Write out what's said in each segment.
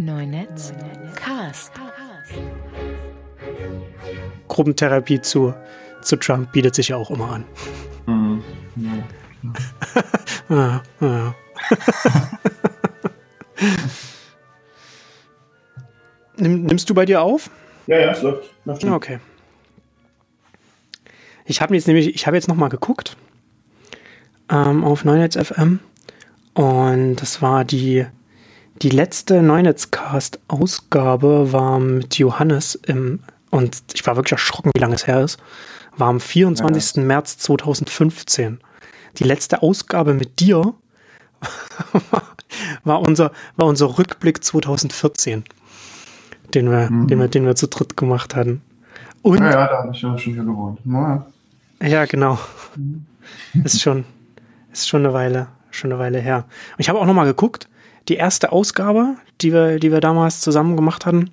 Neunetz Cast. Gruppentherapie zu, zu Trump bietet sich ja auch immer an. Mhm. Ja, nimmst du bei dir auf? ja, ja, es läuft. läuft Okay. Ich habe jetzt nämlich, ich habe jetzt noch mal geguckt ähm, auf Neunetz FM und das war die die letzte Neunetzcast-Ausgabe war mit Johannes im und ich war wirklich erschrocken, wie lange es her ist. War am 24. März 2015. Die letzte Ausgabe mit dir war unser war unser Rückblick 2014, den wir Mhm. den wir den wir zu dritt gemacht hatten. Und Ja, ja, da habe ich ja schon hier gewohnt. Ja. ja, genau. Ist schon, ist schon eine Weile, schon eine Weile her. Und ich habe auch noch mal geguckt, die erste Ausgabe, die wir, die wir damals zusammen gemacht hatten,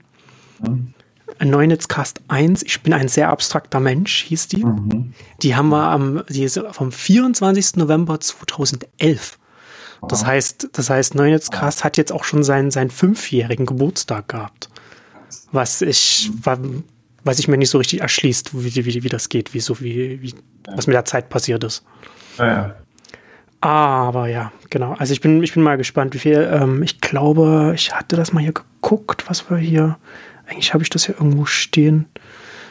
Neunetzcast 1, ich bin ein sehr abstrakter Mensch, hieß die. Mhm. Die haben wir am, die ist vom 24. November 2011. Das heißt, das heißt, Neunetzcast hat jetzt auch schon seinen, seinen fünfjährigen Geburtstag gehabt. Was ich, wa- was ich mir nicht so richtig erschließt, wie, wie, wie das geht, wie so, wie, wie, was mit der Zeit passiert ist. Ja, ja. Aber ja, genau. Also ich bin, ich bin mal gespannt, wie viel. Ähm, ich glaube, ich hatte das mal hier geguckt, was wir hier. Eigentlich habe ich das hier irgendwo stehen.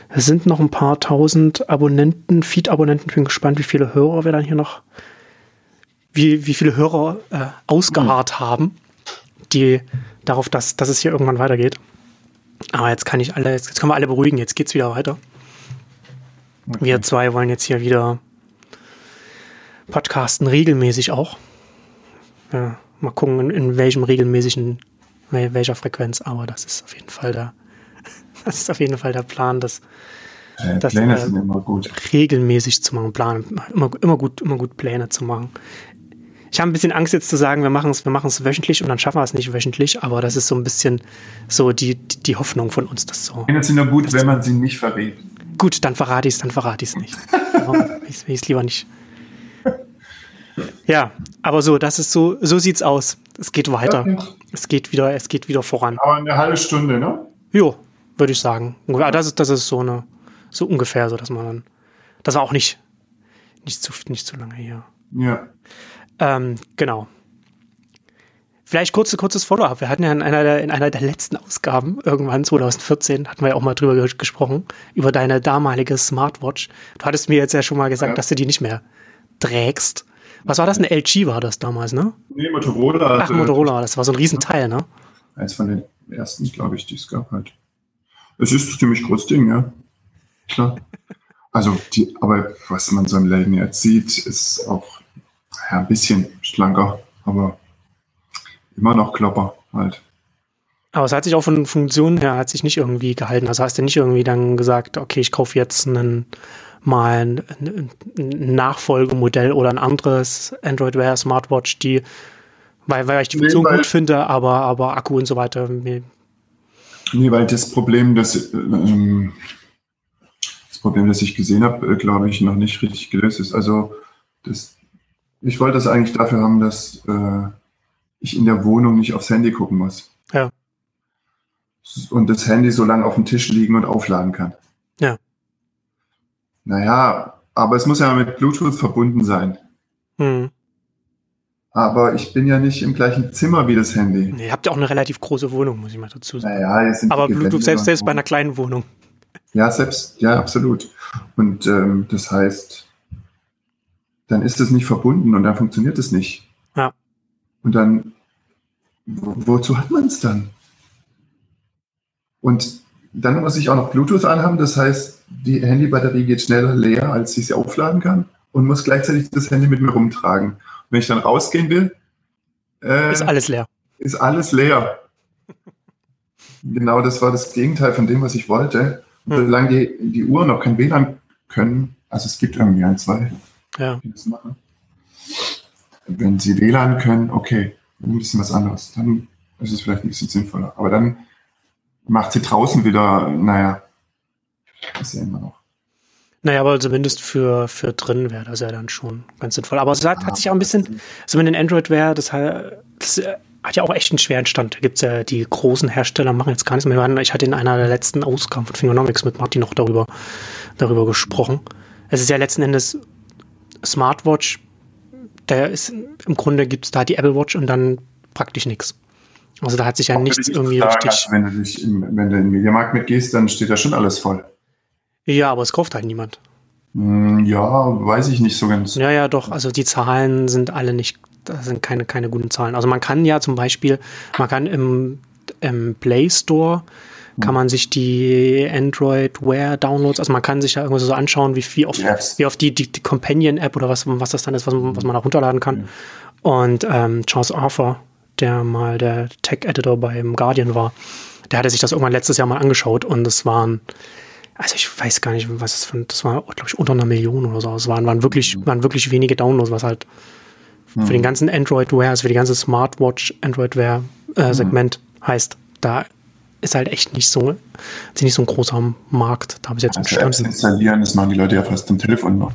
Es sind noch ein paar tausend Abonnenten, Feed-Abonnenten. Ich bin gespannt, wie viele Hörer wir dann hier noch, wie, wie viele Hörer äh, ausgeharrt haben, die darauf, dass, dass es hier irgendwann weitergeht. Aber jetzt kann ich alle, jetzt, jetzt können wir alle beruhigen, jetzt geht's wieder weiter. Wir zwei wollen jetzt hier wieder podcasten, regelmäßig auch. Ja, mal gucken, in, in welchem regelmäßigen, wel- welcher Frequenz, aber das ist auf jeden Fall der, das ist auf jeden Fall der Plan, das Äh, Das, Pläne sind immer gut. regelmäßig zu machen, Plan, immer, immer gut, immer gut Pläne zu machen. Ich habe ein bisschen Angst jetzt zu sagen, wir machen es, wir machen es wöchentlich und dann schaffen wir es nicht wöchentlich, aber das ist so ein bisschen so die, die, die Hoffnung von uns, dass so. Pläne sind nur gut, wenn man sie nicht verrät. Gut, dann verrate ich es, dann verrate ich es nicht. Warum will ich es lieber nicht? Ja, aber so, das ist so, so sieht's aus. Es geht weiter. Es geht wieder, es geht wieder voran. Aber eine halbe Stunde, ne? Jo, würde ich sagen. Ungefähr. Das ist, das ist so eine, so ungefähr, so dass man dann, das war auch nicht, nicht zu, nicht zu lange hier. Ja. Ähm, genau. Vielleicht kurze, kurzes Follow-up. Wir hatten ja in einer, der, in einer der letzten Ausgaben, irgendwann 2014, hatten wir ja auch mal drüber ges- gesprochen, über deine damalige Smartwatch. Du hattest mir jetzt ja schon mal gesagt, Ja. dass du die nicht mehr trägst. Was war das? Eine LG war das damals, ne? Nee, Motorola. Ach, Motorola, das war so ein Riesenteil, ne? Eins von den ersten, glaube ich, die es gab halt. Es ist ein ziemlich großes Ding, ja. Klar. Also, die, aber was man so im Läden jetzt sieht, ist auch ja, ein bisschen schlanker, aber immer noch Klopper halt. Aber es hat sich auch von Funktionen her hat sich nicht irgendwie gehalten. Also hast du nicht irgendwie dann gesagt, okay, ich kaufe jetzt einen, mal ein, Nachfolgemodell oder ein anderes Android Wear Smartwatch, die, weil, weil ich die Nee, Funktion weil- gut finde, aber, aber Akku und so weiter. mir- Nee, weil das Problem, das, ähm, das Problem, das ich gesehen habe, äh, glaube ich, noch nicht richtig gelöst ist. Also, das, ich wollte das eigentlich dafür haben, dass äh, ich in der Wohnung nicht aufs Handy gucken muss. Ja. Und das Handy so lange auf dem Tisch liegen und aufladen kann. Ja. Naja, aber es muss ja mit Bluetooth verbunden sein. Hm. Aber ich bin ja nicht im gleichen Zimmer wie das Handy. Nee, ihr habt ja auch eine relativ große Wohnung, muss ich mal dazu sagen. Naja, jetzt sind aber Bluetooth, selbst, selbst bei einer kleinen Wohnung. Ja, selbst, ja, absolut. Und ähm, das heißt, dann ist es nicht verbunden und dann funktioniert es nicht. Ja. Und dann, wo, wozu hat man es dann? Und dann muss ich auch noch Bluetooth anhaben, das heißt, die Handybatterie geht schneller leer, als ich sie aufladen kann und muss gleichzeitig das Handy mit mir rumtragen. Wenn ich dann rausgehen will, äh, Ist alles leer. ist alles leer. genau, das war das Gegenteil von dem, was ich wollte. Hm. Solange die, die Uhren noch kein WLAN können, also es gibt irgendwie ein, zwei, Ja. die das machen. Wenn sie WLAN können, okay, ein bisschen was anderes. Dann ist es vielleicht ein bisschen sinnvoller. Aber dann macht sie draußen wieder, naja, ist ja immer noch. Naja, aber zumindest für, für drin wäre das ja dann schon ganz sinnvoll. Aber es hat, hat sich auch ein bisschen, so mit den Android Wear, das, hat- das äh, hat ja auch echt einen schweren Stand. Da gibt's ja die großen Hersteller, machen jetzt gar nichts mehr. Ich hatte in einer der letzten Ausgaben von Fingernomics mit Martin noch darüber, darüber gesprochen. Es ist ja letzten Endes Smartwatch, der ist im Grunde gibt's da die Apple Watch und dann praktisch nichts. Also da hat sich ja nichts irgendwie sagen, richtig. Also wenn du dich im, wenn du in den Mediamarkt mitgehst, dann steht da schon alles voll. Ja, aber es kauft halt niemand. Hm, ja, weiß ich nicht so ganz. Ja, ja, doch. Also die Zahlen sind alle nicht das sind keine, keine guten Zahlen. Also man kann ja zum Beispiel, man kann im, im Play Store kann man sich die Android Wear Downloads, also man kann sich da irgendwas so anschauen, wie, wie oft, yes. wie oft die, die, die Companion App oder was, was das dann ist, was, was man da runterladen kann. Mhm. Und ähm, Charles Arthur, der mal der Tech-Editor beim Guardian war, der hatte sich das irgendwann letztes Jahr mal angeschaut und es waren, also ich weiß gar nicht, was es für, das war, glaube ich, unter einer Million oder so. Es waren, waren wirklich, mhm. waren wirklich wenige Downloads, was halt für den ganzen Android Wear, also für die ganze Smartwatch Android Wear äh, Segment mhm. heißt, da ist halt echt nicht so, ist nicht so ein großer Markt. Da habe ich jetzt also Apps installieren, das machen die Leute ja fast am Telefon noch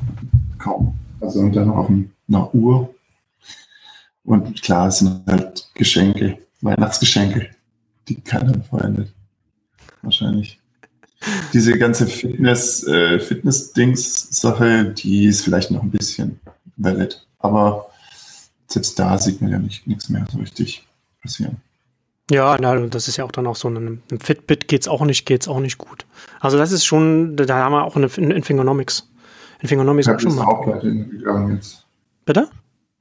kaum. Also und dann noch auf einer Uhr. Und klar, es sind halt Geschenke, Weihnachtsgeschenke, die keiner verwendet. Wahrscheinlich. Diese ganze Fitness, äh, Fitness-Dings-Sache, die ist vielleicht noch ein bisschen valid. Aber selbst da sieht man ja nicht, nichts mehr so richtig passieren. Ja, na, das ist ja auch dann auch so, ein Fitbit geht's auch nicht, geht's auch nicht gut. Also das ist schon, da haben wir auch in Fingernomics. In Fingernomics Pebble auch schon mal. Ist auch pleite gegangen jetzt. Bitte?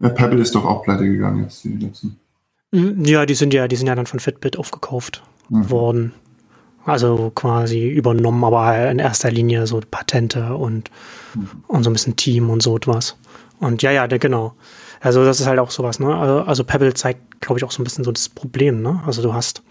Ja, Pebble ist doch auch pleite gegangen jetzt, die letzten. Mhm, ja, die sind ja, die sind ja dann von Fitbit aufgekauft mhm. worden. Also quasi übernommen, aber in erster Linie so Patente und, mhm. und so ein bisschen Team und so etwas. Und ja, ja, genau. Also das ist halt auch sowas, ne? Also, also Pebble zeigt, glaube ich, auch so ein bisschen so das Problem, ne? Also du hast,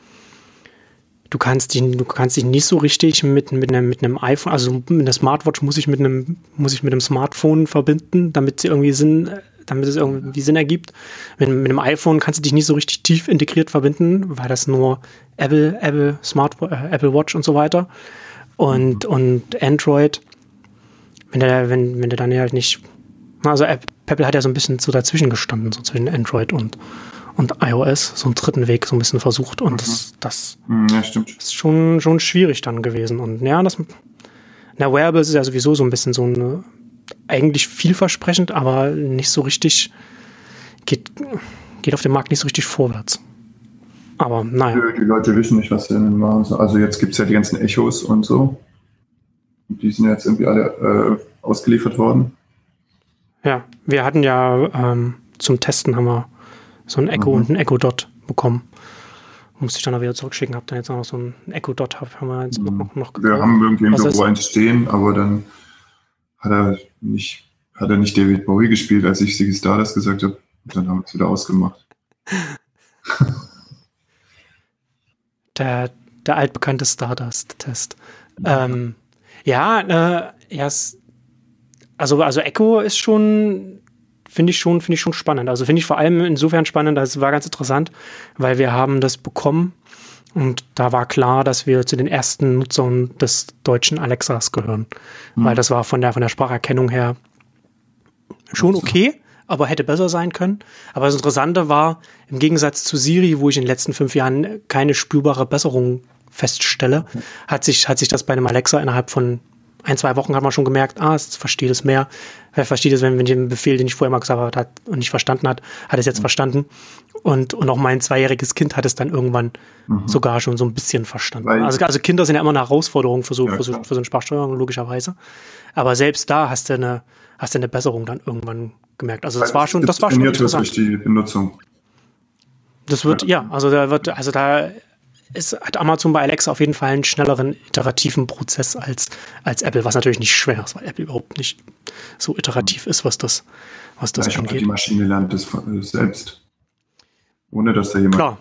du kannst dich, du kannst dich nicht so richtig mit, mit, einem, mit einem iPhone, also mit einer Smartwatch muss ich mit einem, muss ich mit einem Smartphone verbinden, damit sie irgendwie Sinn, damit es irgendwie Sinn ergibt. Mit, mit einem iPhone kannst du dich nicht so richtig tief integriert verbinden, weil das nur Apple, Apple Smart, äh, Apple Watch und so weiter. Und, und Android, wenn der, wenn, wenn du dann halt nicht also Apple hat ja so ein bisschen so dazwischen gestanden, so zwischen Android und, und iOS, so einen dritten Weg so ein bisschen versucht und mhm. das, das mhm, ja, ist schon, schon schwierig dann gewesen. Und ja, das, na, Wearables ist ja sowieso so ein bisschen so eine, eigentlich vielversprechend, aber nicht so richtig, geht, geht auf dem Markt nicht so richtig vorwärts. Aber naja. Die Leute wissen nicht, was sie denn machen. Also jetzt gibt es ja die ganzen Echos und so. Die sind jetzt irgendwie alle äh, ausgeliefert worden. Ja, wir hatten ja ähm, zum Testen haben wir so ein Echo mhm. und ein Echo Dot bekommen. Musste ich dann auch wieder zurückschicken, hab dann jetzt auch noch so ein Echo Dot, haben wir jetzt mhm. noch, noch Wir haben irgendwie im Büro eins stehen, aber dann hat er nicht, hat er nicht David Bowie gespielt, als ich Siggy Stardust gesagt habe. Dann haben wir es wieder ausgemacht. der, der altbekannte Stardust-Test. Ähm, ja, äh, erst also, also Echo ist schon, finde ich schon, finde ich schon spannend. Also finde ich vor allem insofern spannend, das war ganz interessant, weil wir haben das bekommen und da war klar, dass wir zu den ersten Nutzern des deutschen Alexas gehören. Mhm. Weil das war von der, von der Spracherkennung her schon okay, aber hätte besser sein können. Aber das Interessante war, im Gegensatz zu Siri, wo ich in den letzten fünf Jahren keine spürbare Besserung feststelle, hat sich, hat sich das bei einem Alexa innerhalb von ein, zwei Wochen hat man schon gemerkt, ah, es versteht es mehr. Er versteht es, wenn, wenn ich einen Befehl, den ich vorher mal gesagt habe und nicht verstanden hat, hat es jetzt mhm. verstanden. Und, und auch mein zweijähriges Kind hat es dann irgendwann mhm. sogar schon so ein bisschen verstanden. also, also Kinder sind ja immer eine Herausforderung für so, ja, für so, für so eine Sprachsteuerung, logischerweise. Aber selbst da hast du eine, hast du eine Besserung dann irgendwann gemerkt. Also das war schon, das war schon interessant. die Benutzung. Das wird, ja. ja, also da wird, also da es hat Amazon bei Alexa auf jeden Fall einen schnelleren iterativen Prozess als, als Apple, was natürlich nicht schwer ist, weil Apple überhaupt nicht so iterativ ist, was das, was das ja, angeht. Die Maschine lernt das selbst. Ohne dass da jemand Klar.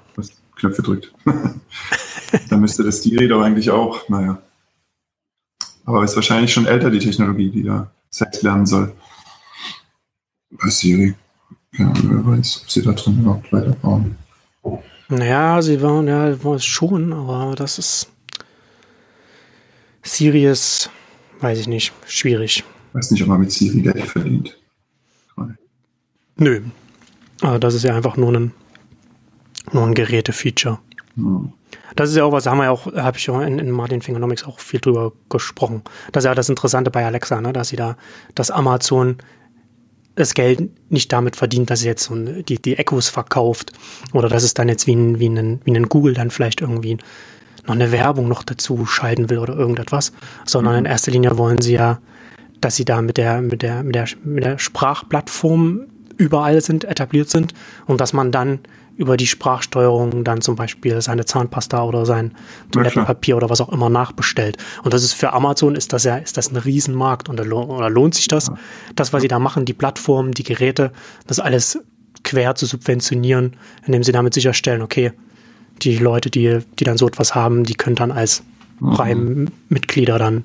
Knöpfe drückt. Dann müsste das Siri doch eigentlich auch, naja. Aber ist wahrscheinlich schon älter, die Technologie, die da selbst lernen soll. Bei Siri. Ja, wer weiß, ob sie da drin überhaupt weiterbauen. Naja, sie waren ja war schon, aber das ist Siri ist, weiß ich nicht, schwierig. Weiß nicht, ob man mit Siri Geld verdient. Nö. Also das ist ja einfach nur ein, nur ein Gerätefeature. Hm. Das ist ja auch was, da haben wir ja auch, habe ich ja in, in Martin Fingernomics auch viel drüber gesprochen. Das ist ja das Interessante bei Alexa, ne? dass sie da, dass Amazon das Geld nicht damit verdient, dass es jetzt so die, die Echos verkauft oder dass es dann jetzt wie ein, wie ein, wie ein Google dann vielleicht irgendwie noch eine Werbung noch dazu schalten will oder irgendetwas, sondern mhm. in erster Linie wollen sie ja, dass sie da mit der, mit der, mit der, mit der Sprachplattform überall sind, etabliert sind und dass man dann über die Sprachsteuerung dann zum Beispiel seine Zahnpasta oder sein Toilettenpapier oder was auch immer nachbestellt. Und das ist für Amazon ist das ja, ist das ein Riesenmarkt und da oder lohnt sich das, das, was sie da machen, die Plattformen, die Geräte, das alles quer zu subventionieren, indem sie damit sicherstellen, okay, die Leute, die, die dann so etwas haben, die können dann als mhm. Prime-Mitglieder dann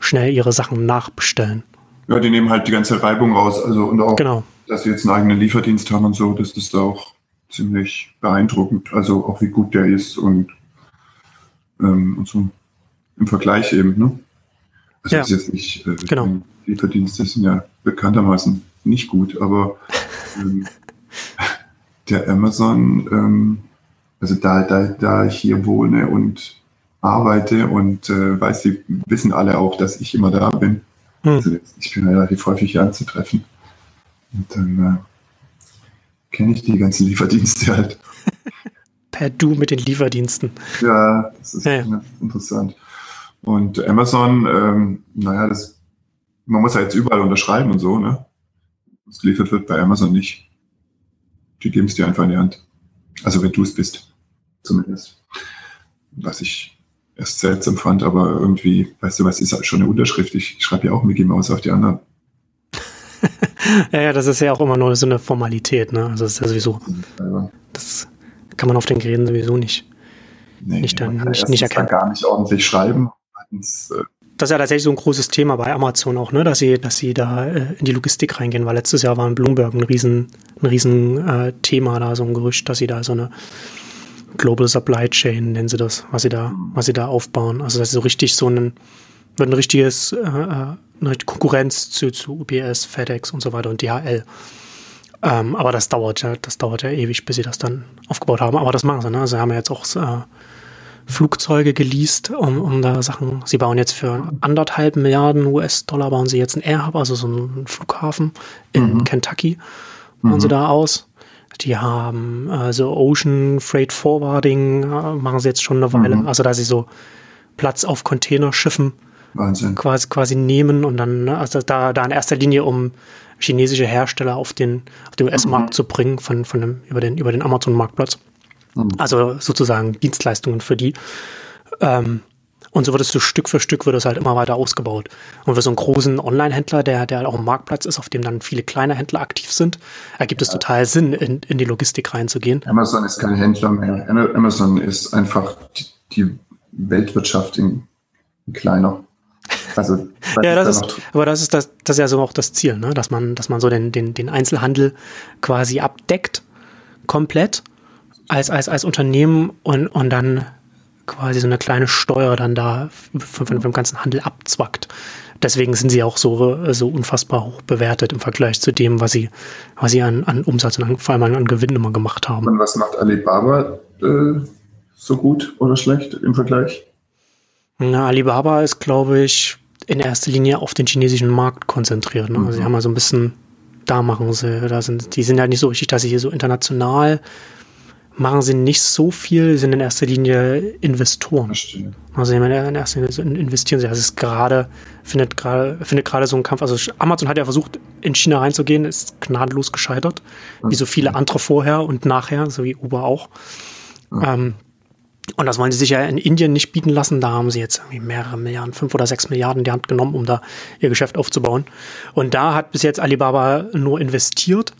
schnell ihre Sachen nachbestellen. Ja, die nehmen halt die ganze Reibung raus, also und auch, genau. dass sie jetzt einen eigenen Lieferdienst haben und so, das ist auch ziemlich beeindruckend. Also auch wie gut der ist und, ähm, und so im Vergleich eben. Ne? Also ja. ist jetzt nicht, äh, genau. Lieferdienste sind ja bekanntermaßen nicht gut, aber ähm, der Amazon, ähm, also da, da, da ich hier wohne und arbeite und äh, weiß, die wissen alle auch, dass ich immer da bin. Hm. Also ich bin relativ häufig hier anzutreffen. Und dann äh, kenne ich die ganzen Lieferdienste halt. per Du mit den Lieferdiensten. Ja, das ist ja, interessant. Und Amazon, ähm, naja, das, man muss ja jetzt überall unterschreiben und so, ne? Was geliefert wird bei Amazon nicht. Die geben es dir einfach in die Hand. Also wenn du es bist, zumindest. Was ich erst seltsam fand, aber irgendwie, weißt du was, ist halt schon eine Unterschrift. Ich schreibe ja auch Mickey Mouse auf die anderen. Ja, ja, das ist ja auch immer nur so eine Formalität, ne? Also das ist ja sowieso. Das kann man auf den Geräten sowieso nicht, nee, nicht, dann, nicht, nicht erkennen. gar nicht ordentlich schreiben. Äh, das ist ja tatsächlich so ein großes Thema bei Amazon auch, ne, dass sie, dass sie da äh, in die Logistik reingehen, weil letztes Jahr war in Bloomberg ein riesen, ein riesen äh, Thema da, so ein Gerücht, dass sie da so eine Global Supply Chain nennen sie das, was sie da, was sie da aufbauen. Also dass sie so richtig so ein, wird ein richtiges äh, äh eine Konkurrenz zu, zu UPS, FedEx und so weiter und DHL. Ähm, aber das dauert ja, das dauert ja ewig, bis sie das dann aufgebaut haben. Aber das machen sie, ne? Also haben ja jetzt auch äh, Flugzeuge geleast, um, um da Sachen. Sie bauen jetzt für anderthalb Milliarden US-Dollar bauen sie jetzt einen Airhub, also so einen Flughafen in mhm. Kentucky, bauen mhm. sie da aus. Die haben also Ocean Freight Forwarding, äh, machen sie jetzt schon eine Weile. Mhm. Also da sie so Platz auf Containerschiffen Wahnsinn. Quasi, quasi nehmen und dann, ne, also da, da in erster Linie, um chinesische Hersteller auf den, auf den US-Markt mhm. zu bringen, von, von dem, über den, über den Amazon-Marktplatz. Mhm. Also sozusagen Dienstleistungen für die. Ähm, und so wird es so Stück für Stück wird es halt immer weiter ausgebaut. Und für so einen großen Online-Händler, der, der halt auch ein Marktplatz ist, auf dem dann viele kleine Händler aktiv sind, ergibt ja. es total Sinn, in, in die Logistik reinzugehen. Amazon ist kein Händler mehr. Amazon ist einfach die, die Weltwirtschaft in, in kleiner. Also, ja, das ist, aber das ist das, das ist ja so auch das Ziel, ne? dass man, dass man so den, den, den Einzelhandel quasi abdeckt, komplett als, als, als Unternehmen und, und dann quasi so eine kleine Steuer dann da von, vom ganzen Handel abzwackt. Deswegen sind sie auch so, so unfassbar hoch bewertet im Vergleich zu dem, was sie, was sie an, an Umsatz und an, vor allem an Gewinn immer gemacht haben. Und was macht Alibaba äh, so gut oder schlecht im Vergleich? Na, Alibaba ist, glaube ich, in erster Linie auf den chinesischen Markt konzentriert. Ne? Also sie mhm. haben mal so ein bisschen, da machen sie, da sind, die sind ja nicht so richtig, dass sie hier so international machen sie nicht so viel, sind in erster Linie Investoren. Verstehe. Also in erster Linie investieren sie. Also es ist gerade, findet gerade, findet gerade so ein Kampf. Also Amazon hat ja versucht, in China reinzugehen, ist gnadenlos gescheitert. Wie so viele andere vorher und nachher, so wie Uber auch. Ja. Ähm, und das wollen sie sich ja in Indien nicht bieten lassen. Da haben sie jetzt mehrere Milliarden, fünf oder sechs Milliarden in die Hand genommen, um da ihr Geschäft aufzubauen. Und da hat bis jetzt Alibaba nur investiert.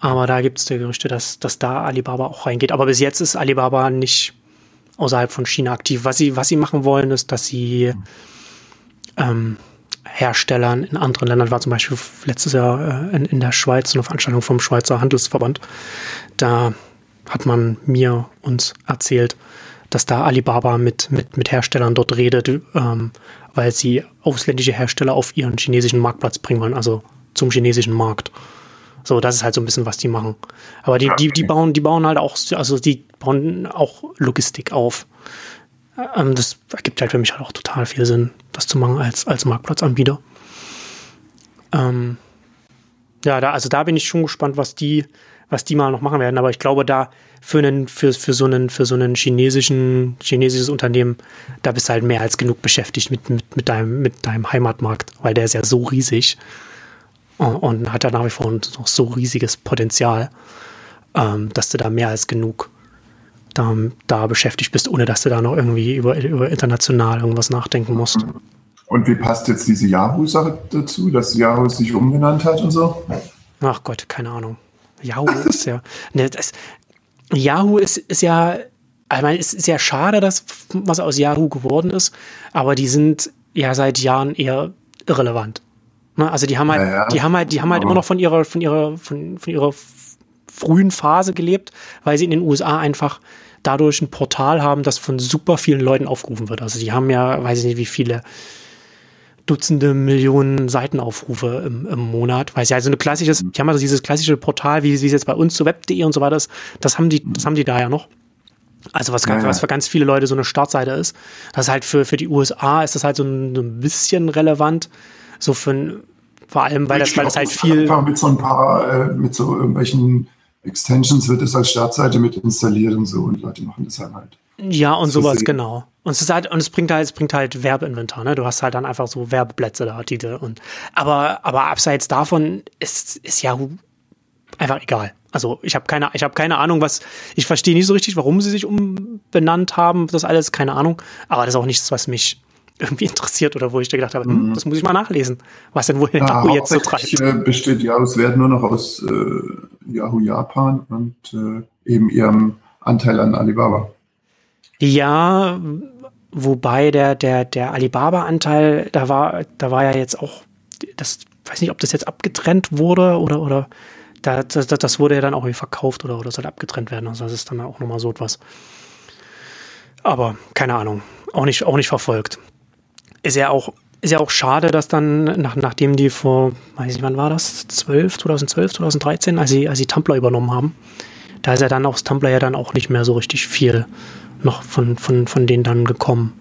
Aber da gibt es Gerüchte, dass, dass da Alibaba auch reingeht. Aber bis jetzt ist Alibaba nicht außerhalb von China aktiv. Was sie, was sie machen wollen, ist, dass sie ähm, Herstellern in anderen Ländern, war zum Beispiel letztes Jahr äh, in, in der Schweiz eine Veranstaltung vom Schweizer Handelsverband. Da hat man mir uns erzählt, dass da Alibaba mit, mit, mit Herstellern dort redet, ähm, weil sie ausländische Hersteller auf ihren chinesischen Marktplatz bringen wollen, also zum chinesischen Markt. So, das ist halt so ein bisschen, was die machen. Aber die, die, die bauen, die bauen halt auch, also die bauen auch Logistik auf. Ähm, das ergibt halt für mich halt auch total viel Sinn, das zu machen als, als Marktplatzanbieter. Ähm, ja, da, also da bin ich schon gespannt, was die, was die mal noch machen werden. Aber ich glaube, da für einen, für, für so einen, für so einen chinesischen, chinesisches Unternehmen, da bist du halt mehr als genug beschäftigt mit, mit, mit deinem, mit deinem Heimatmarkt, weil der ist ja so riesig und, und hat da nach wie vor noch so riesiges Potenzial, ähm, dass du da mehr als genug da, da beschäftigt bist, ohne dass du da noch irgendwie über, über international irgendwas nachdenken musst. Und wie passt jetzt diese Yahoo-Sache dazu, dass Yahoo sich umbenannt hat und so? Ach Gott, keine Ahnung. Yahoo ist ja. Ne, das, Yahoo ist, ist ja. Ich meine, es ist ja schade, dass was aus Yahoo geworden ist, aber die sind ja seit Jahren eher irrelevant. Ne? Also die haben halt, ja, die haben halt, die haben halt immer noch von ihrer, von ihrer, von, von ihrer frühen Phase gelebt, weil sie in den USA einfach dadurch ein Portal haben, das von super vielen Leuten aufgerufen wird. Also die haben ja, weiß ich nicht, wie viele Dutzende Millionen Seitenaufrufe im, im Monat, weil sie also ein klassisches, die haben also dieses klassische Portal, wie, wie es jetzt bei uns zu web.de und so weiter ist, das haben die, das haben die da ja noch. Also was, ganz, ja, ja. was für ganz viele Leute so eine Startseite ist. Das ist halt für, für die USA ist das halt so ein, so ein bisschen relevant. So für vor allem, weil das, weil das halt viel. Einfach mit so ein paar, äh, mit so irgendwelchen Extensions wird es als Startseite mit installiert und so und Leute machen das halt. halt. Ja, und sowas, genau. Und es ist halt, und es bringt halt, es bringt halt Werbeinventar, ne? Du hast halt dann einfach so Werbeplätze da, die und, aber, aber abseits davon ist, ist Yahoo einfach egal. Also ich habe keine, ich habe keine Ahnung, was, ich verstehe nicht so richtig, warum sie sich umbenannt haben, das alles, keine Ahnung. Aber das ist auch nichts, was mich irgendwie interessiert oder wo ich da gedacht habe, hm, mhm. das muss ich mal nachlesen, was denn wohl Yahoo ja, jetzt so treibt. Äh, besteht Yahoo werden nur noch aus äh, Yahoo Japan und äh, eben ihrem Anteil an Alibaba. Ja, wobei der, der, der Alibaba-Anteil, da war, da war ja jetzt auch, das weiß nicht, ob das jetzt abgetrennt wurde oder, oder da, das, das wurde ja dann auch verkauft oder, oder soll abgetrennt werden. Also das ist dann auch nochmal so etwas. Aber keine Ahnung, auch nicht, auch nicht verfolgt. Ist ja auch, ist ja auch schade, dass dann, nach, nachdem die vor, weiß ich, wann war das? 12, 2012, 2013, als sie, als sie Tumblr übernommen haben, da ist ja dann aus Tumblr ja dann auch nicht mehr so richtig viel noch von, von, von denen dann gekommen.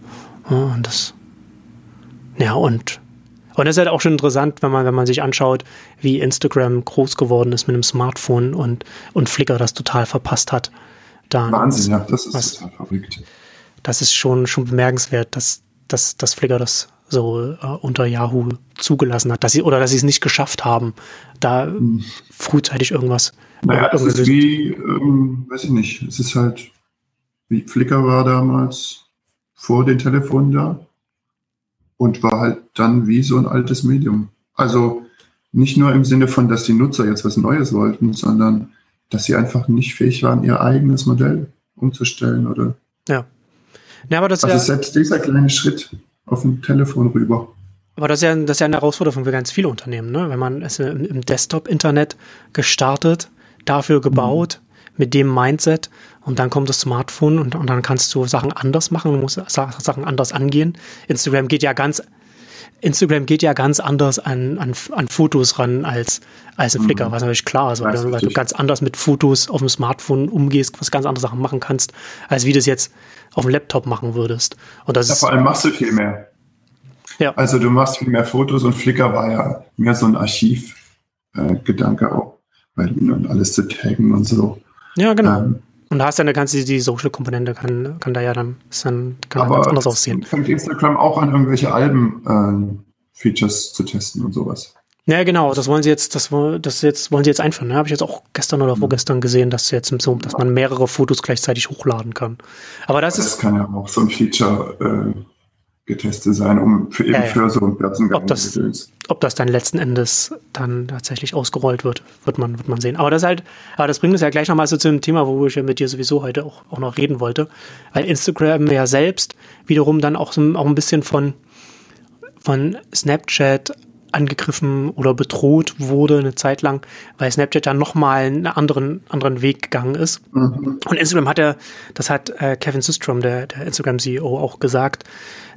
Ja, und das, ja, und, und das ist halt auch schon interessant, wenn man, wenn man sich anschaut, wie Instagram groß geworden ist mit einem Smartphone und, und Flickr das total verpasst hat. Da, Wahnsinn, ja, das ist was, total verrückt. Das ist schon, schon bemerkenswert, dass, dass, dass Flickr das so äh, unter Yahoo zugelassen hat, dass sie oder dass sie es nicht geschafft haben, da hm. frühzeitig irgendwas. Naja, es ist wie, ähm, weiß ich nicht, es ist halt wie Flickr war damals vor den Telefonen da und war halt dann wie so ein altes Medium. Also nicht nur im Sinne von, dass die Nutzer jetzt was Neues wollten, sondern dass sie einfach nicht fähig waren, ihr eigenes Modell umzustellen oder. Ja. ja aber das also ja, selbst dieser kleine Schritt auf dem Telefon rüber. Aber das ist ja, das ist ja eine Herausforderung für ganz viele Unternehmen, ne? Wenn man es im Desktop-Internet gestartet, dafür gebaut, mhm. mit dem Mindset, und dann kommt das Smartphone und, und dann kannst du Sachen anders machen, du musst Sachen anders angehen. Instagram geht ja ganz, Instagram geht ja ganz anders an, an, an Fotos ran als, als ein Flickr, mhm. was natürlich klar ist, weil, du, weil du ganz anders mit Fotos auf dem Smartphone umgehst, was ganz andere Sachen machen kannst, als wie du es jetzt auf dem Laptop machen würdest. Und das ja, ist, vor allem machst du viel mehr. Ja. Also du machst viel mehr Fotos und Flickr war ja mehr so ein Archivgedanke äh, auch, weil und alles zu taggen und so. Ja, genau. Ähm, und da hast du eine ganze, die Social-Komponente kann, kann da ja dann, ist dann kann Aber ganz anders aussehen. Fängt Instagram auch an, irgendwelche Alben-Features äh, zu testen und sowas. Ja, genau, das wollen sie jetzt, das, das jetzt wollen sie jetzt einführen. Ne? Habe ich jetzt auch gestern oder mhm. vorgestern gesehen, dass jetzt so, dass man mehrere Fotos gleichzeitig hochladen kann. Aber das, das ist. Das kann ja auch so ein Feature äh, getestet sein, um für, eben ja, ja. für so ein Börsengang ob das, ob das dann letzten Endes dann tatsächlich ausgerollt wird, wird man, wird man sehen. Aber das halt, aber das bringt uns ja gleich nochmal so zu einem Thema, wo ich ja mit dir sowieso heute auch, auch noch reden wollte. Weil Instagram ja selbst wiederum dann auch, so, auch ein bisschen von, von Snapchat angegriffen oder bedroht wurde eine Zeit lang, weil Snapchat dann nochmal einen anderen, anderen Weg gegangen ist. Mhm. Und Instagram hat ja, das hat äh, Kevin Systrom, der, der Instagram-CEO, auch gesagt,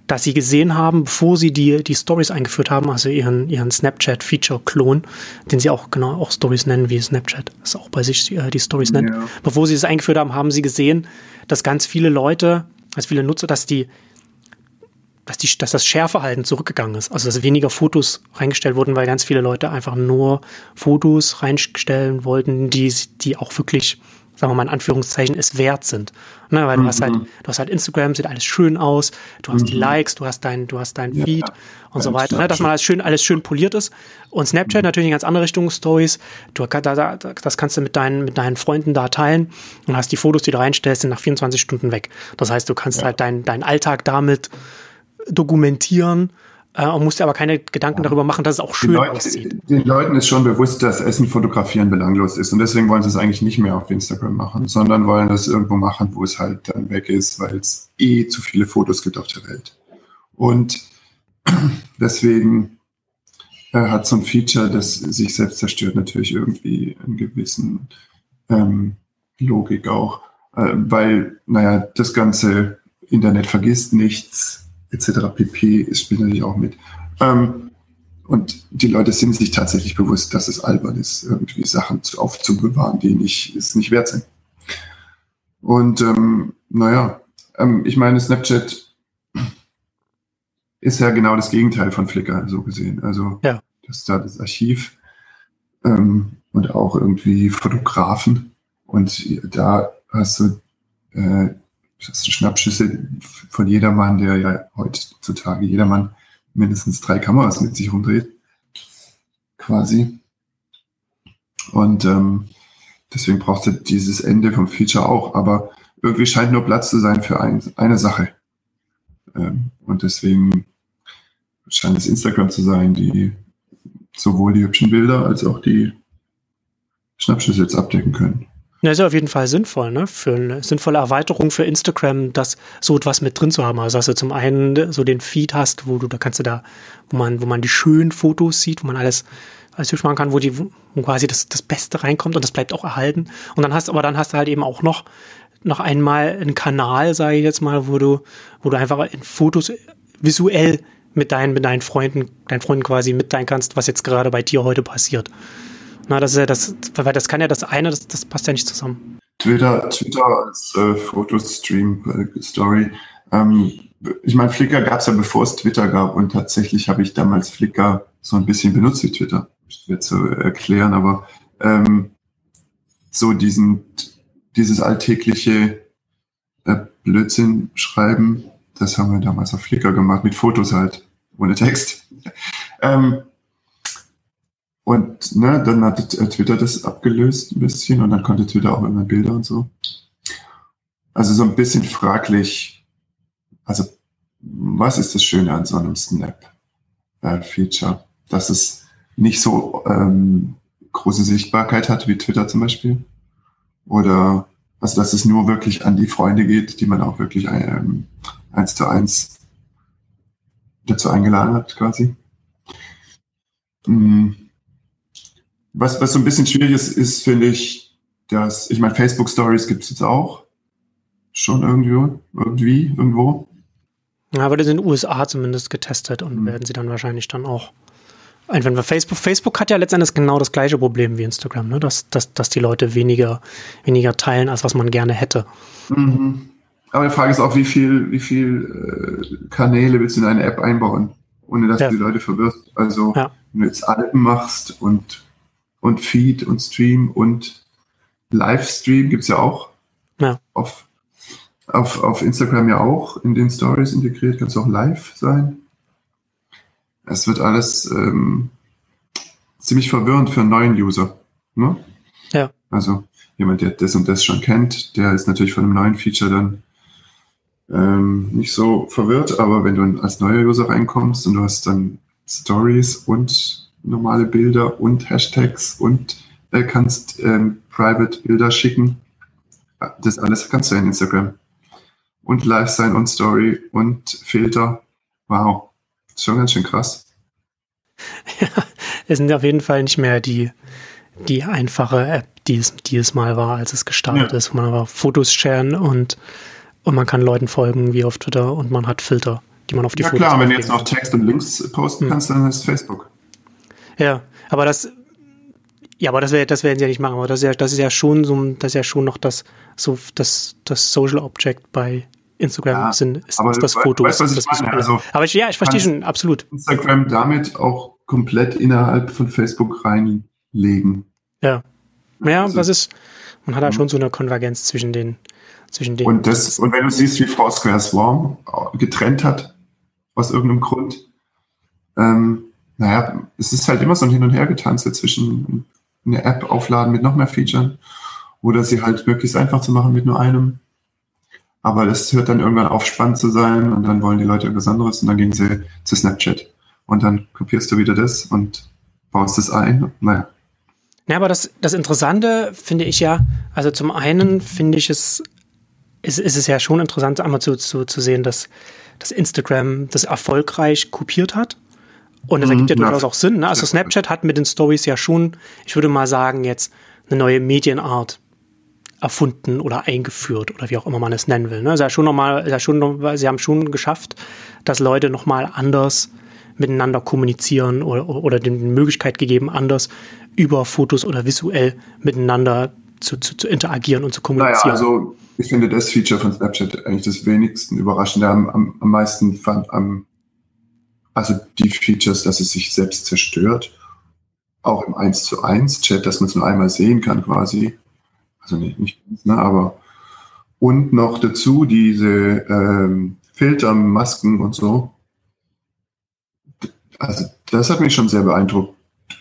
dass sie gesehen haben, bevor sie die, die Stories eingeführt haben, also ihren, ihren Snapchat-Feature-Klon, den sie auch genau auch Stories nennen, wie Snapchat es auch bei sich äh, die Stories nennt. Ja. Bevor sie es eingeführt haben, haben sie gesehen, dass ganz viele Leute, als viele Nutzer, dass die dass, die, dass das Scherverhalten zurückgegangen ist. Also dass weniger Fotos reingestellt wurden, weil ganz viele Leute einfach nur Fotos reinstellen wollten, die, die auch wirklich, sagen wir mal in Anführungszeichen, es wert sind. Ne, weil mhm. du hast halt, mhm. du hast halt Instagram, sieht alles schön aus, du hast mhm. die Likes, du hast dein, du hast dein ja, Feed und so weiter, ne, dass man alles schön, alles schön poliert ist. Und Snapchat mhm. natürlich in ganz andere Richtung, Stories. Du, da, da, das kannst du mit deinen, mit deinen Freunden da teilen und hast die Fotos, die du reinstellst, sind nach 24 Stunden weg. Das heißt, du kannst ja. halt deinen dein Alltag damit dokumentieren äh, und musst dir aber keine Gedanken ja. darüber machen, dass es auch schön Leute, aussieht. Den Leuten ist schon bewusst, dass Essen fotografieren belanglos ist und deswegen wollen sie es eigentlich nicht mehr auf Instagram machen, sondern wollen das irgendwo machen, wo es halt dann weg ist, weil es eh zu viele Fotos gibt auf der Welt. Und deswegen äh, hat so ein Feature, das sich selbst zerstört, natürlich irgendwie einen gewissen ähm, Logik auch, äh, weil, naja, das ganze Internet vergisst nichts, etc. pp. spielt natürlich auch mit. Ähm, und die Leute sind sich tatsächlich bewusst, dass es albern ist, irgendwie Sachen aufzubewahren, die nicht, es nicht wert sind. Und ähm, naja, ähm, ich meine, Snapchat ist ja genau das Gegenteil von Flickr, so gesehen. Also ja. das ist da das Archiv ähm, und auch irgendwie Fotografen. Und da hast du äh, das sind Schnappschüsse von jedermann, der ja heutzutage jedermann mindestens drei Kameras mit sich rumdreht. Quasi. Und ähm, deswegen braucht es dieses Ende vom Feature auch. Aber irgendwie scheint nur Platz zu sein für ein, eine Sache. Ähm, und deswegen scheint es Instagram zu sein, die sowohl die hübschen Bilder als auch die Schnappschüsse jetzt abdecken können. Ja, ist ja auf jeden Fall sinnvoll, ne? Für eine sinnvolle Erweiterung für Instagram, das so etwas mit drin zu haben. Also dass du zum einen so den Feed hast, wo du, da kannst du da, wo man, wo man die schönen Fotos sieht, wo man alles, alles hübsch machen kann, wo die, wo quasi das, das Beste reinkommt und das bleibt auch erhalten. Und dann hast, aber dann hast du halt eben auch noch, noch einmal einen Kanal, sage ich jetzt mal, wo du, wo du einfach in Fotos visuell mit deinen, mit deinen Freunden, deinen Freunden quasi mitteilen kannst, was jetzt gerade bei dir heute passiert. Na, das ist ja das, weil das kann ja das eine, das, das passt ja nicht zusammen. Twitter, Twitter als äh, Fotostream-Story. Äh, ähm, ich meine, Flickr gab es ja bevor es Twitter gab und tatsächlich habe ich damals Flickr so ein bisschen benutzt wie Twitter. Schwer zu erklären, aber ähm, so diesen, dieses alltägliche äh, Blödsinn schreiben, das haben wir damals auf Flickr gemacht, mit Fotos halt, ohne Text. ähm, und ne, dann hat Twitter das abgelöst ein bisschen und dann konnte Twitter auch immer Bilder und so. Also so ein bisschen fraglich. Also was ist das Schöne an so einem Snap-Feature? Äh, Dass es nicht so ähm, große Sichtbarkeit hat wie Twitter zum Beispiel. Oder also dass es nur wirklich an die Freunde geht, die man auch wirklich ähm, eins zu eins dazu eingeladen hat, quasi. Mhm was, was so ein bisschen schwierig ist, ist, finde ich, dass, ich meine, Facebook Stories gibt es jetzt auch. Schon irgendwie, irgendwie, irgendwo. Ja, aber das in den USA zumindest getestet und mhm. werden sie dann wahrscheinlich dann auch einwenden. Facebook, Facebook hat ja letztendlich genau das gleiche Problem wie Instagram, ne? dass, dass, dass die Leute weniger, weniger teilen, als was man gerne hätte. Mhm. Aber die Frage ist auch, wie viel, wie viel äh, Kanäle willst du in eine App einbauen, ohne dass ja. du die Leute verwirrst? Also, ja. wenn du jetzt Alben machst und und Feed und Stream und Livestream gibt es ja auch. Ja. Auf, auf, auf Instagram ja auch in den Stories integriert, kannst du auch live sein. Es wird alles ähm, ziemlich verwirrend für einen neuen User. Ne? Ja. Also jemand, der das und das schon kennt, der ist natürlich von einem neuen Feature dann ähm, nicht so verwirrt, aber wenn du als neuer User reinkommst und du hast dann Stories und normale Bilder und Hashtags und äh, kannst ähm, Private Bilder schicken. Das alles kannst du in Instagram. Und Live sein und Story und Filter. Wow. Schon ganz schön krass. ja, es sind auf jeden Fall nicht mehr die, die einfache App, die es, die es mal war, als es gestartet ja. ist, wo man aber Fotos sharen und, und man kann Leuten folgen wie auf Twitter und man hat Filter, die man auf die ja, Fotos Ja klar, wenn du jetzt noch Text und Links posten hm. kannst, dann ist Facebook. Ja, aber das, ja, aber das, wär, das werden sie ja nicht machen, aber das ist ja, das ist ja schon so, das ist ja schon noch das, so, das, das Social Object bei Instagram ja, sind, ist, ist das Foto. Weißt, was ich meine? Also, aber ich, ja, ich verstehe schon, absolut. Instagram damit auch komplett innerhalb von Facebook reinlegen. Ja. Ja, also, das ist, man hat da schon so eine Konvergenz zwischen den, zwischen den. Und das, und wenn du siehst, wie Foursquare Swarm getrennt hat, aus irgendeinem Grund, ähm, naja, es ist halt immer so ein Hin- und Hergetanze zwischen eine App aufladen mit noch mehr Features oder sie halt möglichst einfach zu machen mit nur einem. Aber das hört dann irgendwann auf, spannend zu sein und dann wollen die Leute irgendwas anderes und dann gehen sie zu Snapchat. Und dann kopierst du wieder das und baust es ein. Naja. Ja, aber das, das Interessante finde ich ja, also zum einen finde ich es, ist, ist es ja schon interessant, einmal zu, zu, zu sehen, dass, dass Instagram das erfolgreich kopiert hat. Und das ergibt ja mhm, durchaus auch Sinn. Ne? Also Snapchat hat mit den Stories ja schon, ich würde mal sagen, jetzt eine neue Medienart erfunden oder eingeführt oder wie auch immer man es nennen will. Ne? Ist ja schon nochmal, ist ja schon, noch, sie haben schon geschafft, dass Leute nochmal anders miteinander kommunizieren oder, oder die Möglichkeit gegeben, anders über Fotos oder visuell miteinander zu, zu, zu interagieren und zu kommunizieren. Naja, also ich finde das Feature von Snapchat eigentlich das wenigsten überraschende, am, am, am meisten fand, am, also die Features, dass es sich selbst zerstört, auch im 1 zu 1 Chat, dass man es nur einmal sehen kann quasi. Also nicht, nicht ne, aber und noch dazu diese ähm, Filter, Masken und so. Also das hat mich schon sehr beeindruckt,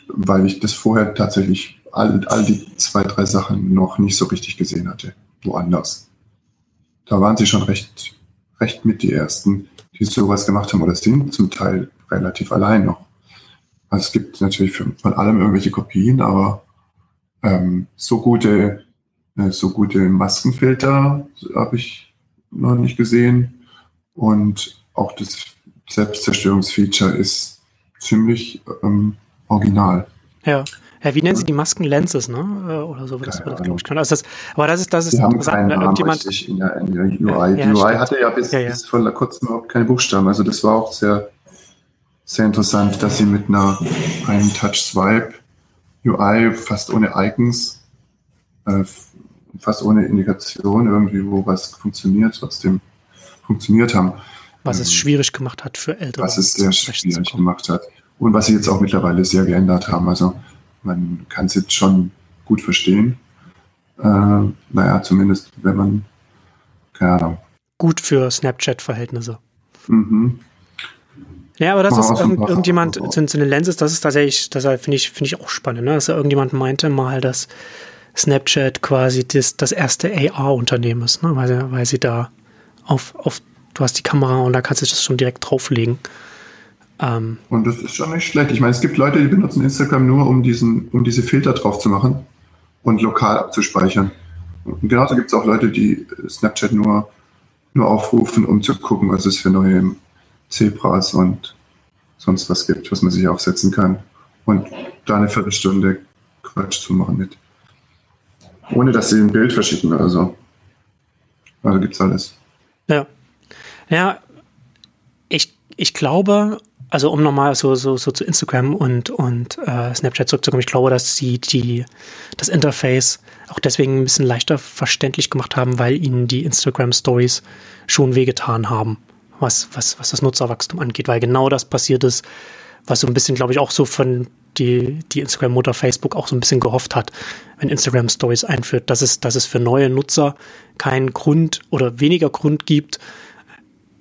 weil ich das vorher tatsächlich all, all die zwei, drei Sachen noch nicht so richtig gesehen hatte. Woanders. Da waren sie schon recht, recht mit die ersten, die sowas gemacht haben oder sind zum Teil relativ allein noch. Also es gibt natürlich von allem irgendwelche Kopien, aber ähm, so gute äh, so gute Maskenfilter habe ich noch nicht gesehen. Und auch das Selbstzerstörungsfeature ist ziemlich ähm, original. Ja. Ja, wie nennen sie die Masken Lenses, ne? Äh, oder so das, das glaube ich, kann. Also das, aber das ist, das ist interessant, wenn irgendjemand. In der, in der UI. Ja, die UI hatte ja bis, ja, ja. bis vor kurzem überhaupt keine Buchstaben. Also das war auch sehr, sehr interessant, dass sie mit einer einem Touch Swipe UI fast ohne Icons äh, fast ohne Indikation irgendwie, wo was funktioniert, trotzdem funktioniert haben. Was es ähm, schwierig gemacht hat für Ältere. Was es sehr schwierig gemacht hat. Und was sie jetzt auch mittlerweile sehr geändert haben. Also man kann es jetzt schon gut verstehen. Äh, naja, zumindest wenn man, keine Ahnung. Gut für Snapchat-Verhältnisse. Mhm. Ja, aber das ist irgend, irgendjemand, zu, zu den Lenses, das ist tatsächlich, das finde ich, finde ich auch spannend, ne? dass irgendjemand meinte mal, dass Snapchat quasi das, das erste AR-Unternehmen ist, ne? weil, sie, weil sie da auf, auf, du hast die Kamera und da kannst du das schon direkt drauflegen. Ähm, und das ist schon nicht schlecht. Ich meine, es gibt Leute, die benutzen Instagram nur, um, diesen, um diese Filter drauf zu machen und lokal abzuspeichern. Und genauso gibt es auch Leute, die Snapchat nur, nur aufrufen, um zu gucken, was es für neue Zebras und sonst was gibt, was man sich aufsetzen kann. Und da eine Viertelstunde Quatsch zu machen mit. Ohne dass sie ein Bild verschicken oder so. Also gibt's alles. Ja. Ja, ich, ich glaube, also um nochmal so, so, so zu Instagram und, und äh, Snapchat zurückzukommen, ich glaube, dass sie die, das Interface auch deswegen ein bisschen leichter verständlich gemacht haben, weil ihnen die Instagram Stories schon wehgetan haben, was, was, was das Nutzerwachstum angeht, weil genau das passiert ist, was so ein bisschen, glaube ich, auch so von die, die Instagram-Mutter Facebook auch so ein bisschen gehofft hat, wenn Instagram Stories einführt, dass es, dass es für neue Nutzer keinen Grund oder weniger Grund gibt,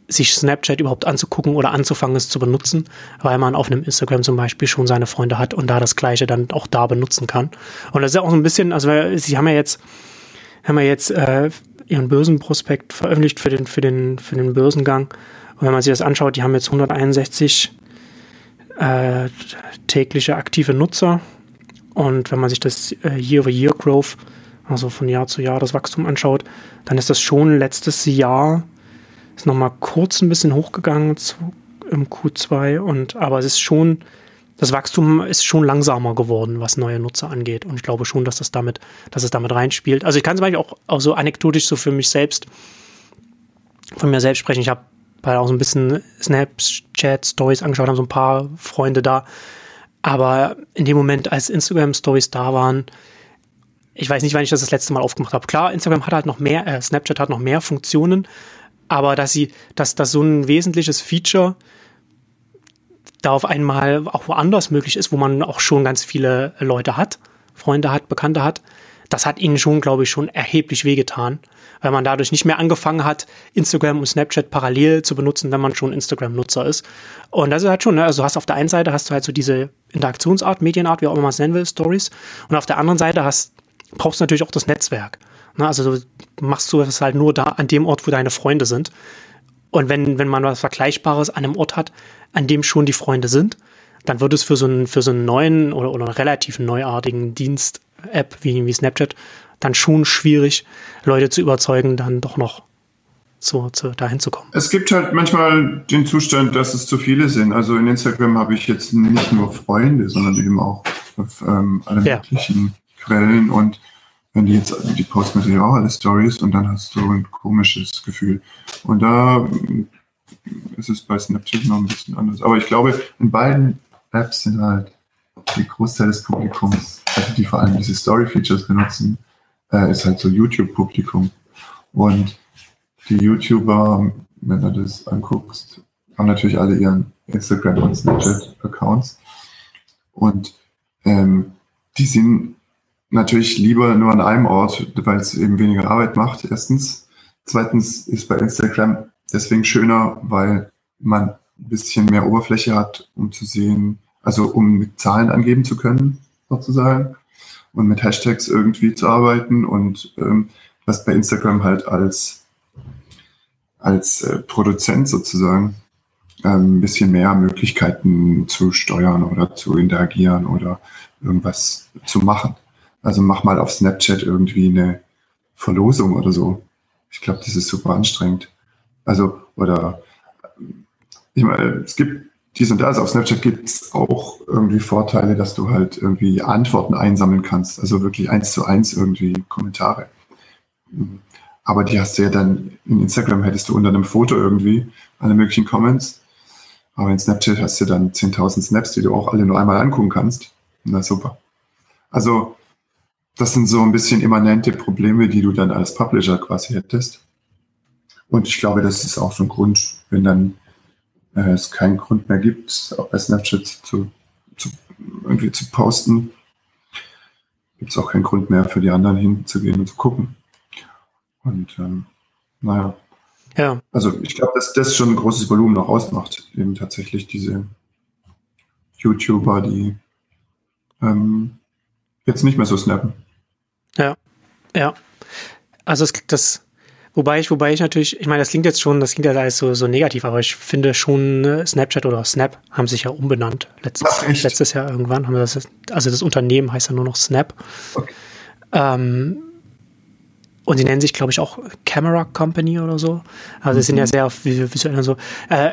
sich Snapchat überhaupt anzugucken oder anzufangen, es zu benutzen, weil man auf einem Instagram zum Beispiel schon seine Freunde hat und da das Gleiche dann auch da benutzen kann. Und das ist ja auch so ein bisschen, also sie haben ja jetzt, haben ja jetzt äh, ihren Börsenprospekt veröffentlicht für den, für den, für den Börsengang. Und wenn man sich das anschaut, die haben jetzt 161 äh, tägliche aktive Nutzer. Und wenn man sich das äh, Year-over-Year-Growth, also von Jahr zu Jahr das Wachstum anschaut, dann ist das schon letztes Jahr, ist nochmal kurz ein bisschen hochgegangen zu, im Q2, und, aber es ist schon das Wachstum ist schon langsamer geworden, was neue Nutzer angeht. Und ich glaube schon, dass das damit, dass es damit reinspielt. Also ich kann zum Beispiel auch, auch so anekdotisch so für mich selbst, von mir selbst sprechen. Ich habe halt auch so ein bisschen Snapchat-Stories angeschaut, haben so ein paar Freunde da. Aber in dem Moment, als Instagram-Stories da waren, ich weiß nicht, wann ich das das letzte Mal aufgemacht habe. Klar, Instagram hat halt noch mehr, äh, Snapchat hat noch mehr Funktionen, aber dass sie, dass das so ein wesentliches Feature da auf einmal auch woanders möglich ist, wo man auch schon ganz viele Leute hat, Freunde hat, Bekannte hat, das hat ihnen schon, glaube ich, schon erheblich wehgetan, weil man dadurch nicht mehr angefangen hat, Instagram und Snapchat parallel zu benutzen, wenn man schon Instagram-Nutzer ist. Und das ist halt schon, ne? also hast auf der einen Seite hast du halt so diese Interaktionsart, Medienart, wie auch immer man es nennen will, Stories, und auf der anderen Seite hast, brauchst du natürlich auch das Netzwerk. Ne? Also du machst du es halt nur da an dem Ort, wo deine Freunde sind. Und wenn, wenn man was Vergleichbares an einem Ort hat, an dem schon die Freunde sind, dann wird es für so einen, für so einen neuen oder, oder einen relativ neuartigen Dienst, App wie, wie Snapchat, dann schon schwierig, Leute zu überzeugen, dann doch noch so, zu, dahin zu kommen. Es gibt halt manchmal den Zustand, dass es zu viele sind. Also in Instagram habe ich jetzt nicht nur Freunde, sondern eben auch auf ähm, alle ja. möglichen Quellen und wenn die jetzt, die posten natürlich auch alle Stories und dann hast du ein komisches Gefühl. Und da ist es bei Snapchat noch ein bisschen anders. Aber ich glaube, in beiden Apps sind halt die Großteil des Publikums, also die vor allem diese Story-Features benutzen, äh, ist halt so YouTube-Publikum. Und die YouTuber, wenn du das anguckst, haben natürlich alle ihren Instagram- und Snapchat-Accounts. Und ähm, die sind natürlich lieber nur an einem Ort, weil es eben weniger Arbeit macht, erstens. Zweitens ist bei Instagram deswegen schöner, weil man ein bisschen mehr Oberfläche hat, um zu sehen, also um mit Zahlen angeben zu können, sozusagen, und mit Hashtags irgendwie zu arbeiten und ähm, was bei Instagram halt als, als äh, Produzent sozusagen ähm, ein bisschen mehr Möglichkeiten zu steuern oder zu interagieren oder irgendwas zu machen. Also mach mal auf Snapchat irgendwie eine Verlosung oder so. Ich glaube, das ist super anstrengend. Also, oder ich meine, es gibt dies und das. Auf Snapchat gibt es auch irgendwie Vorteile, dass du halt irgendwie Antworten einsammeln kannst. Also wirklich eins zu eins irgendwie Kommentare. Aber die hast du ja dann in Instagram hättest du unter einem Foto irgendwie alle möglichen Comments. Aber in Snapchat hast du dann 10.000 Snaps, die du auch alle nur einmal angucken kannst. Na super. Also, das sind so ein bisschen immanente Probleme, die du dann als Publisher quasi hättest. Und ich glaube, das ist auch so ein Grund, wenn dann äh, es keinen Grund mehr gibt, auch bei Snapchat zu, zu irgendwie zu posten, gibt es auch keinen Grund mehr für die anderen hinzugehen und zu gucken. Und ähm, naja. Ja. Also ich glaube, dass das schon ein großes Volumen noch ausmacht. Eben tatsächlich diese YouTuber, die ähm, jetzt nicht mehr so snappen. Ja, ja. Also das, das Wobei ich, wobei ich natürlich, ich meine, das klingt jetzt schon, das klingt ja alles so, so negativ, aber ich finde schon, ne, Snapchat oder Snap haben sich ja umbenannt. Letztes, Ach, letztes Jahr irgendwann haben wir das, also das Unternehmen heißt ja nur noch Snap. Okay. Ähm, und die nennen sich, glaube ich, auch Camera Company oder so. Also mhm. sind ja mhm. sehr visuell so. Äh,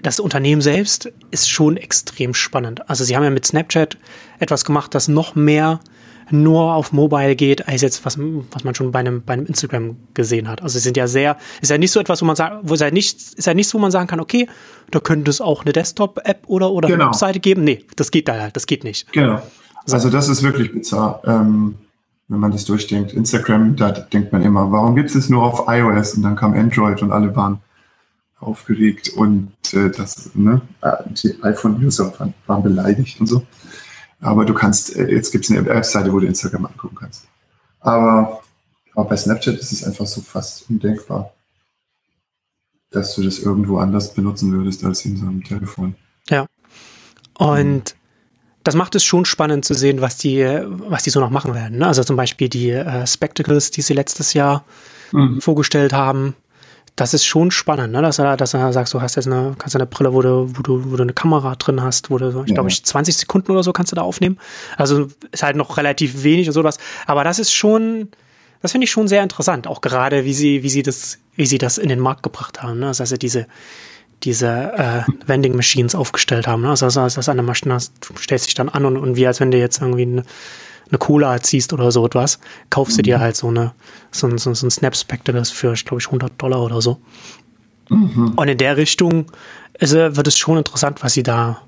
das Unternehmen selbst ist schon extrem spannend. Also sie haben ja mit Snapchat etwas gemacht, das noch mehr nur auf Mobile geht, als jetzt, was, was man schon bei einem, bei einem Instagram gesehen hat. Also es sind ja sehr, ist ja nicht so etwas, wo man sagt, wo es ja nicht, ist ja nichts, wo man sagen kann, okay, da könnte es auch eine Desktop-App oder, oder genau. eine Webseite geben. Nee, das geht da halt, das geht nicht. Genau. Also das ist wirklich bizarr. Ähm, wenn man das durchdenkt. Instagram, da denkt man immer, warum gibt es es nur auf iOS? Und dann kam Android und alle waren aufgeregt und äh, das, ne, äh, die iPhone-User waren, waren beleidigt und so. Aber du kannst, äh, jetzt gibt es eine Webseite, wo du Instagram angucken kannst. Aber, aber bei Snapchat ist es einfach so fast undenkbar, dass du das irgendwo anders benutzen würdest als in so einem Telefon. Ja. Und das macht es schon spannend zu sehen, was die, was die so noch machen werden. Ne? Also zum Beispiel die äh, Spectacles, die sie letztes Jahr mhm. vorgestellt haben das ist schon spannend, ne? dass er, dass er sagt, du hast jetzt eine, kannst eine Brille, wo du, wo du, wo du eine Kamera drin hast, wo du, ich ja. glaube, ich 20 Sekunden oder so kannst du da aufnehmen. Also ist halt noch relativ wenig und sowas. Aber das ist schon, das finde ich schon sehr interessant, auch gerade wie sie, wie sie das, wie sie das in den Markt gebracht haben. Ne? Das heißt, diese, diese äh, Vending Machines aufgestellt haben. Ne? Also, also das an der Maschine, du stellst dich dann an und, und wie als wenn du jetzt irgendwie eine, eine Cola ziehst oder so etwas, kaufst du dir halt so eine so ein, so, so ein Snap Spectacles für, glaube ich, 100 Dollar oder so. Und in der Richtung ist, äh, wird es schon interessant, was sie da,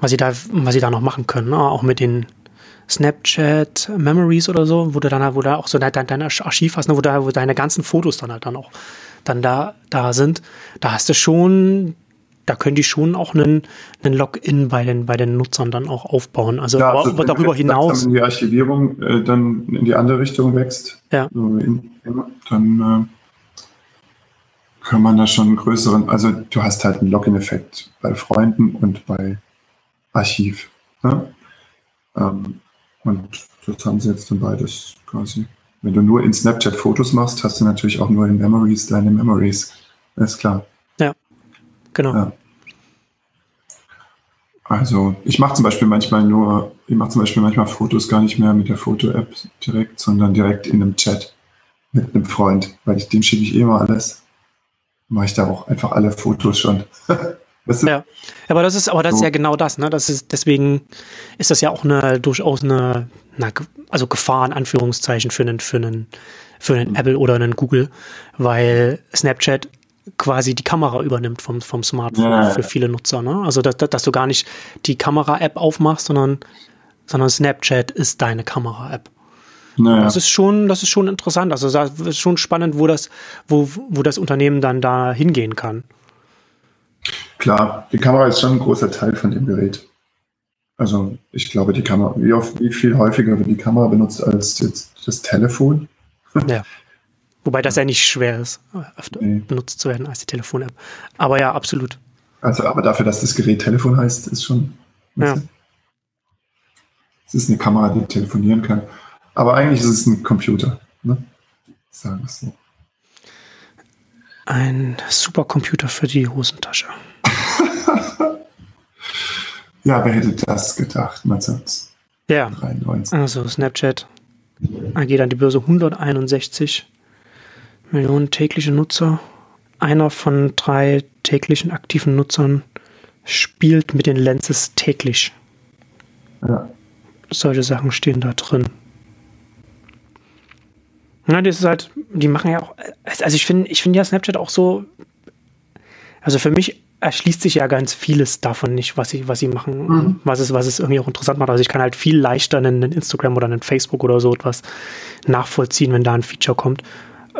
was sie da, was sie da noch machen können. Ne? Auch mit den Snapchat Memories oder so, wo du dann wo du auch so dein, dein Archiv hast, ne? wo, da, wo deine ganzen Fotos dann halt dann auch dann da, da sind. Da hast du schon, da können die schon auch einen, einen Login bei den, bei den Nutzern dann auch aufbauen. Also, Ja, aber, also aber wenn darüber hinaus. langsam die Archivierung äh, dann in die andere Richtung wächst, Ja. so in, dann äh, kann man da schon einen größeren, also du hast halt einen Login-Effekt bei Freunden und bei Archiv. Ne? Ähm, und das haben sie jetzt dann beides quasi. Wenn du nur in Snapchat Fotos machst, hast du natürlich auch nur in Memories deine Memories. ist klar. Genau. Ja. Also ich mache zum Beispiel manchmal nur, ich mache zum Beispiel manchmal Fotos gar nicht mehr mit der Foto-App direkt, sondern direkt in einem Chat mit einem Freund, weil ich dem schicke ich eh immer alles. Mache ich da auch einfach alle Fotos schon. weißt du? Ja. Aber das ist, aber das ist So. ja genau das, ne? Das ist, deswegen ist das ja auch eine, durchaus eine, na, also Gefahr in Anführungszeichen für einen, für einen, für einen Mhm. Apple oder einen Google, weil Snapchat quasi die Kamera übernimmt vom, vom Smartphone Ja, für viele Nutzer, ne? Also, dass, dass du gar nicht die Kamera-App aufmachst, sondern, sondern Snapchat ist deine Kamera-App. Naja. Das ist schon, das ist schon interessant. Also, das ist schon spannend, wo das, wo, wo das Unternehmen dann da hingehen kann. Klar, die Kamera ist schon ein großer Teil von dem Gerät. Also ich glaube, die Kamera, wie, oft, wie viel häufiger wird die Kamera benutzt als jetzt das Telefon? Ja. Wobei das ja nicht schwer ist, öfter Nee. benutzt zu werden als die Telefon-App. Aber ja, absolut. Also, aber dafür, dass das Gerät Telefon heißt, ist schon. Ja. Es ist eine Kamera, die telefonieren kann. Aber eigentlich ist es ein Computer. Ne? Sagen wir es so. Ein Supercomputer für die Hosentasche. Ja, wer hätte das gedacht? 1993. Ja, also Snapchat geht an die Börse 161 Millionen tägliche Nutzer. Einer von drei täglichen aktiven Nutzern spielt mit den Lenses täglich. Ja. Solche Sachen stehen da drin. Na, das ist halt, die machen ja auch, also ich finde, ich finde ja Snapchat auch so, also für mich erschließt sich ja ganz vieles davon nicht, was sie, was sie machen, Mhm. was es, was es irgendwie auch interessant macht. Also ich kann halt viel leichter einen, einen Instagram oder einen Facebook oder so etwas nachvollziehen, wenn da ein Feature kommt.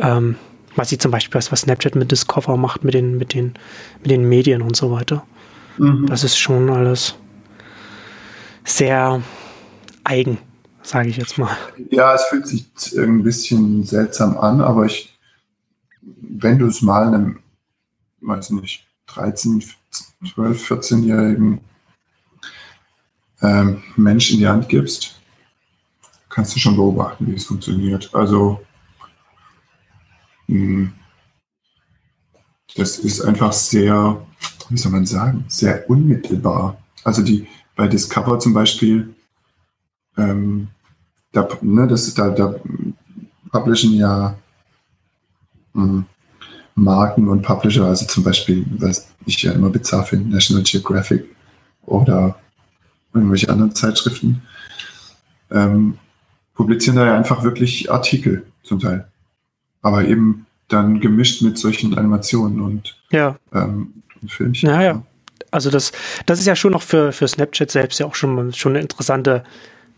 Ähm, was sie zum Beispiel, was Snapchat mit Discover macht, mit den, mit den, mit den Medien und so weiter. Mhm. Das ist schon alles sehr eigen, sage ich jetzt mal. Ja, es fühlt sich ein bisschen seltsam an, aber ich, wenn du es mal einem, weiß nicht, 13, 12, 14-jährigen ähm, Mensch in die Hand gibst, kannst du schon beobachten, wie es funktioniert. Also, das ist einfach sehr, wie soll man sagen, sehr unmittelbar. Also die bei Discover zum Beispiel, ähm, da, ne, das, da, da publishen ja mh, Marken und Publisher, also zum Beispiel, was ich ja immer bizarr finde, National Geographic oder irgendwelche anderen Zeitschriften, ähm, publizieren da ja einfach wirklich Artikel zum Teil. Aber eben dann gemischt mit solchen Animationen und, Ja, ähm, und Filmchen. Ja, ja. also das, das ist ja schon noch für, für Snapchat selbst ja auch schon, schon eine interessante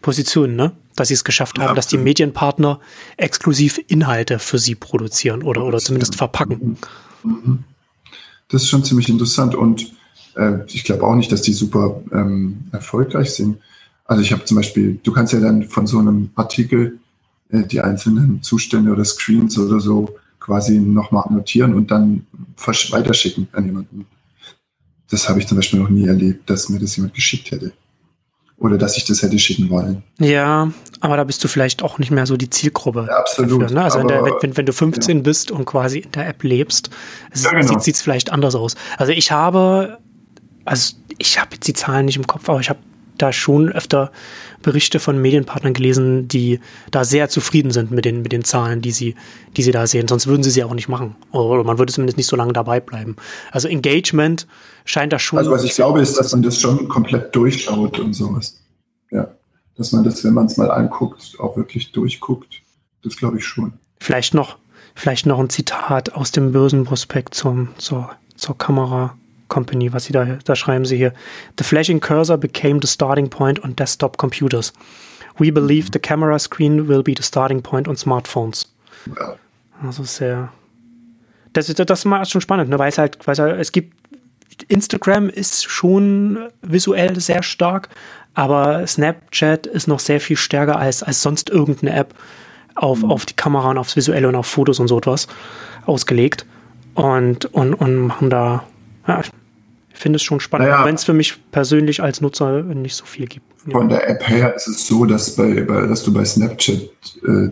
Position, ne? Dass sie es geschafft haben, Ja, dass die. Medienpartner exklusiv Inhalte für sie produzieren oder, oder zumindest verpacken. Mhm. Das ist schon ziemlich interessant und äh, ich glaube auch nicht, dass die super ähm, erfolgreich sind. Also ich habe zum Beispiel, du kannst ja dann von so einem Artikel die einzelnen Zustände oder Screens oder so quasi nochmal annotieren und dann weiterschicken an jemanden. Das habe ich zum Beispiel noch nie erlebt, dass mir das jemand geschickt hätte. Oder dass ich das hätte schicken wollen. Ja, aber da bist du vielleicht auch nicht mehr so die Zielgruppe. Ja, absolut. Dafür, ne? Also wenn, Aber- der, wenn, wenn, du 15 bist und quasi in der App lebst, Ja, genau. sieht es vielleicht anders aus. Also ich habe, also ich habe jetzt die Zahlen nicht im Kopf, aber ich habe da schon öfter Berichte von Medienpartnern gelesen, die da sehr zufrieden sind mit den, mit den Zahlen, die sie, die sie da sehen. Sonst würden sie sie auch nicht machen. Oder man würde zumindest nicht so lange dabei bleiben. Also Engagement scheint da schon. Also was ich glaube, ist, dass man das schon komplett durchschaut und sowas. Ja. Dass man das, wenn man es mal anguckt, auch wirklich durchguckt. Das glaube ich schon. Vielleicht noch, vielleicht noch ein Zitat aus dem Börsenprospekt zum, zur, zur Kamera. Company, was sie da, da schreiben sie hier. The flashing cursor became the starting point on desktop computers. We believe the camera screen will be the starting point on smartphones. Also sehr. Das, das, das ist schon spannend, ne? weil es halt, weil es, halt, es gibt. Instagram ist schon visuell sehr stark, aber Snapchat ist noch sehr viel stärker als, als sonst irgendeine App auf, mhm. auf die Kamera und aufs Visuelle und auf Fotos und so etwas ausgelegt. Und, und, und machen da ja, ich finde es schon spannend, naja, wenn es für mich persönlich als Nutzer nicht so viel gibt. Von der App her ist es so, dass, bei, bei dass du bei Snapchat äh,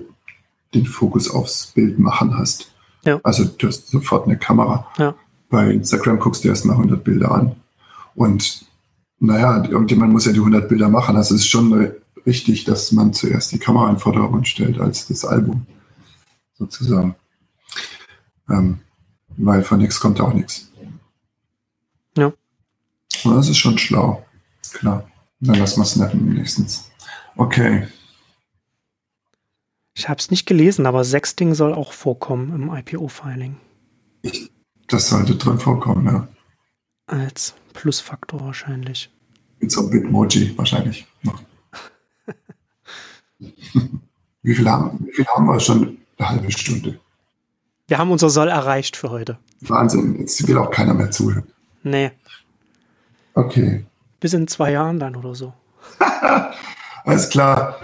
den Fokus aufs Bild machen hast. Ja. Also du hast sofort eine Kamera. Ja. Bei Instagram guckst du erstmal 100 Bilder an. Und naja, irgendjemand muss ja die 100 Bilder machen. Also es ist schon richtig, dass man zuerst die Kamera in Vordergrund stellt als das Album. Sozusagen. Ähm, weil von nichts kommt auch nichts. Ja. Das ist schon schlau. Klar. Dann lassen wir es snappen nächstens. Okay. Ich habe es nicht gelesen, aber Sexting soll auch vorkommen im IPO-Filing. Das sollte drin vorkommen, ja. Als Plusfaktor wahrscheinlich. Mit so einem Bitmoji wahrscheinlich noch. wie, viel haben, wie viel haben wir schon? Eine halbe Stunde. Wir haben unser Soll erreicht für heute. Wahnsinn, jetzt will auch keiner mehr zuhören. Nee. Okay. Bis in zwei Jahren dann oder so. Alles klar.